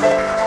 Force.